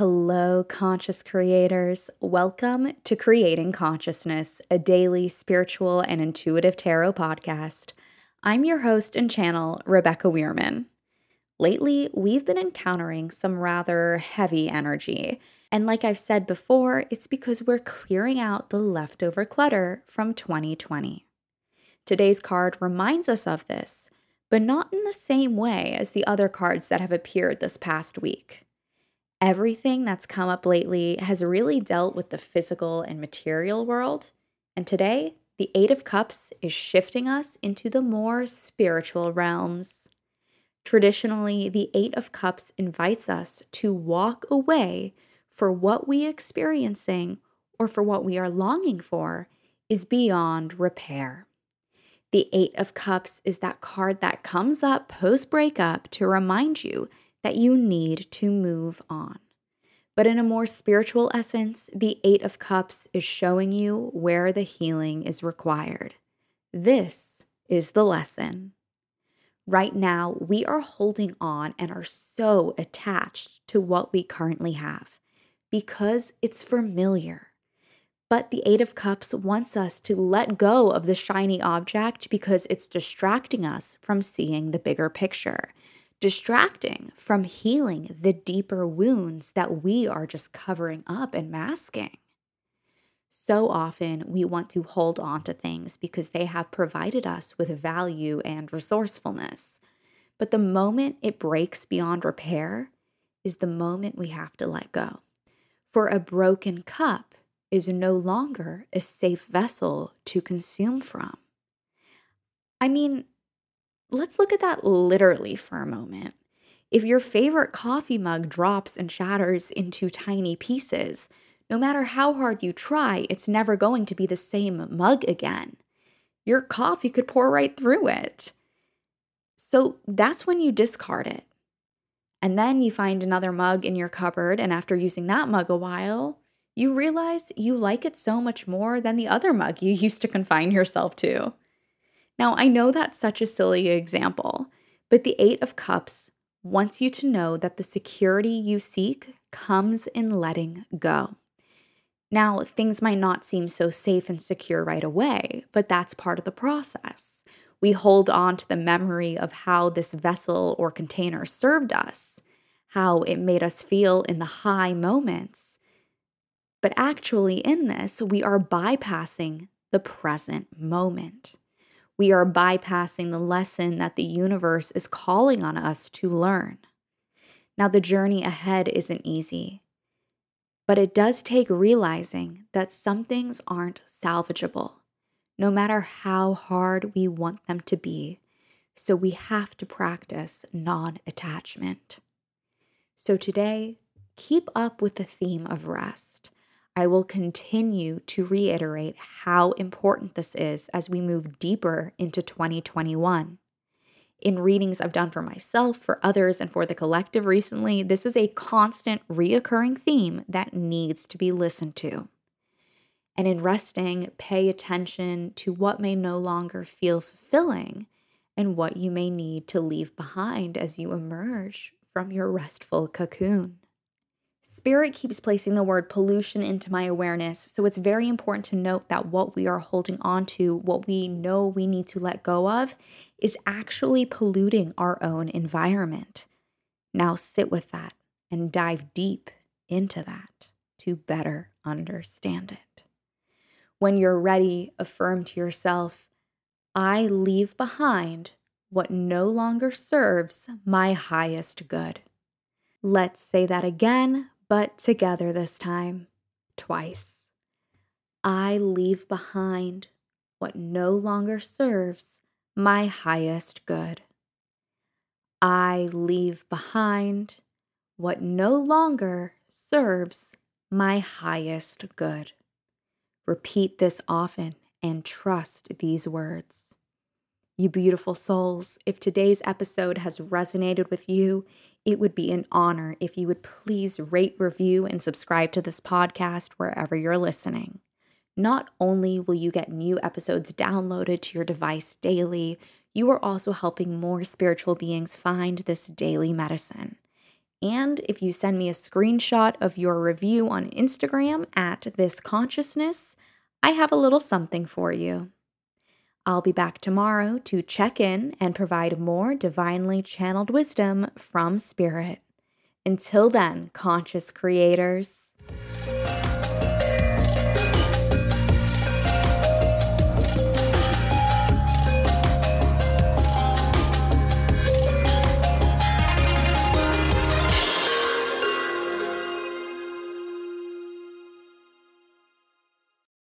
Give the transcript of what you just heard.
Hello, conscious creators. Welcome to Creating Consciousness, a daily spiritual and intuitive tarot podcast. I'm your host and channel, Rebecca Weirman. Lately, we've been encountering some rather heavy energy. And like I've said before, it's because we're clearing out the leftover clutter from 2020. Today's card reminds us of this, but not in the same way as the other cards that have appeared this past week everything that's come up lately has really dealt with the physical and material world. And today, the Eight of Cups is shifting us into the more spiritual realms. Traditionally, the Eight of Cups invites us to walk away for what we experiencing or for what we are longing for is beyond repair. The Eight of Cups is that card that comes up post breakup to remind you that you need to move on. But in a more spiritual essence, the Eight of Cups is showing you where the healing is required. This is the lesson. Right now, we are holding on and are so attached to what we currently have because it's familiar. But the Eight of Cups wants us to let go of the shiny object because it's distracting us from seeing the bigger picture distracting from healing the deeper wounds that we are just covering up and masking. So often we want to hold on to things because they have provided us with value and resourcefulness. But the moment it breaks beyond repair is the moment we have to let go. For a broken cup is no longer a safe vessel to consume from. I mean, let's look at that literally for a moment. If your favorite coffee mug drops and shatters into tiny pieces, no matter how hard you try, it's never going to be the same mug again. Your coffee could pour right through it. So that's when you discard it. And then you find another mug in your cupboard, and after using that mug a while, you realize you like it so much more than the other mug you used to confine yourself to. Now, I know that's such a silly example, but the Eight of Cups wants you to know that the security you seek comes in letting go. Now, things might not seem so safe and secure right away, but that's part of the process. We hold on to the memory of how this vessel or container served us, how it made us feel in the high moments. But actually, in this, we are bypassing the present moment we are bypassing the lesson that the universe is calling on us to learn. Now, the journey ahead isn't easy, but it does take realizing that some things aren't salvageable, no matter how hard we want them to be. So, we have to practice non attachment. So, today, keep up with the theme of rest I will continue to reiterate how important this is as we move deeper into 2021. In readings I've done for myself, for others, and for the collective recently, this is a constant, reoccurring theme that needs to be listened to. And in resting, pay attention to what may no longer feel fulfilling and what you may need to leave behind as you emerge from your restful cocoon. Spirit keeps placing the word pollution into my awareness, so it's very important to note that what we are holding on to, what we know we need to let go of, is actually polluting our own environment. Now sit with that and dive deep into that to better understand it. When you're ready, affirm to yourself, I leave behind what no longer serves my highest good. Let's say that again but together this time, twice. I leave behind what no longer serves my highest good. I leave behind what no longer serves my highest good. Repeat this often and trust these words. You beautiful souls, if today's episode has resonated with you, it would be an honor if you would please rate, review, and subscribe to this podcast wherever you're listening. Not only will you get new episodes downloaded to your device daily, you are also helping more spiritual beings find this daily medicine. And if you send me a screenshot of your review on Instagram at this consciousness, I have a little something for you. I'll be back tomorrow to check in and provide more divinely channeled wisdom from Spirit. Until then, conscious creators.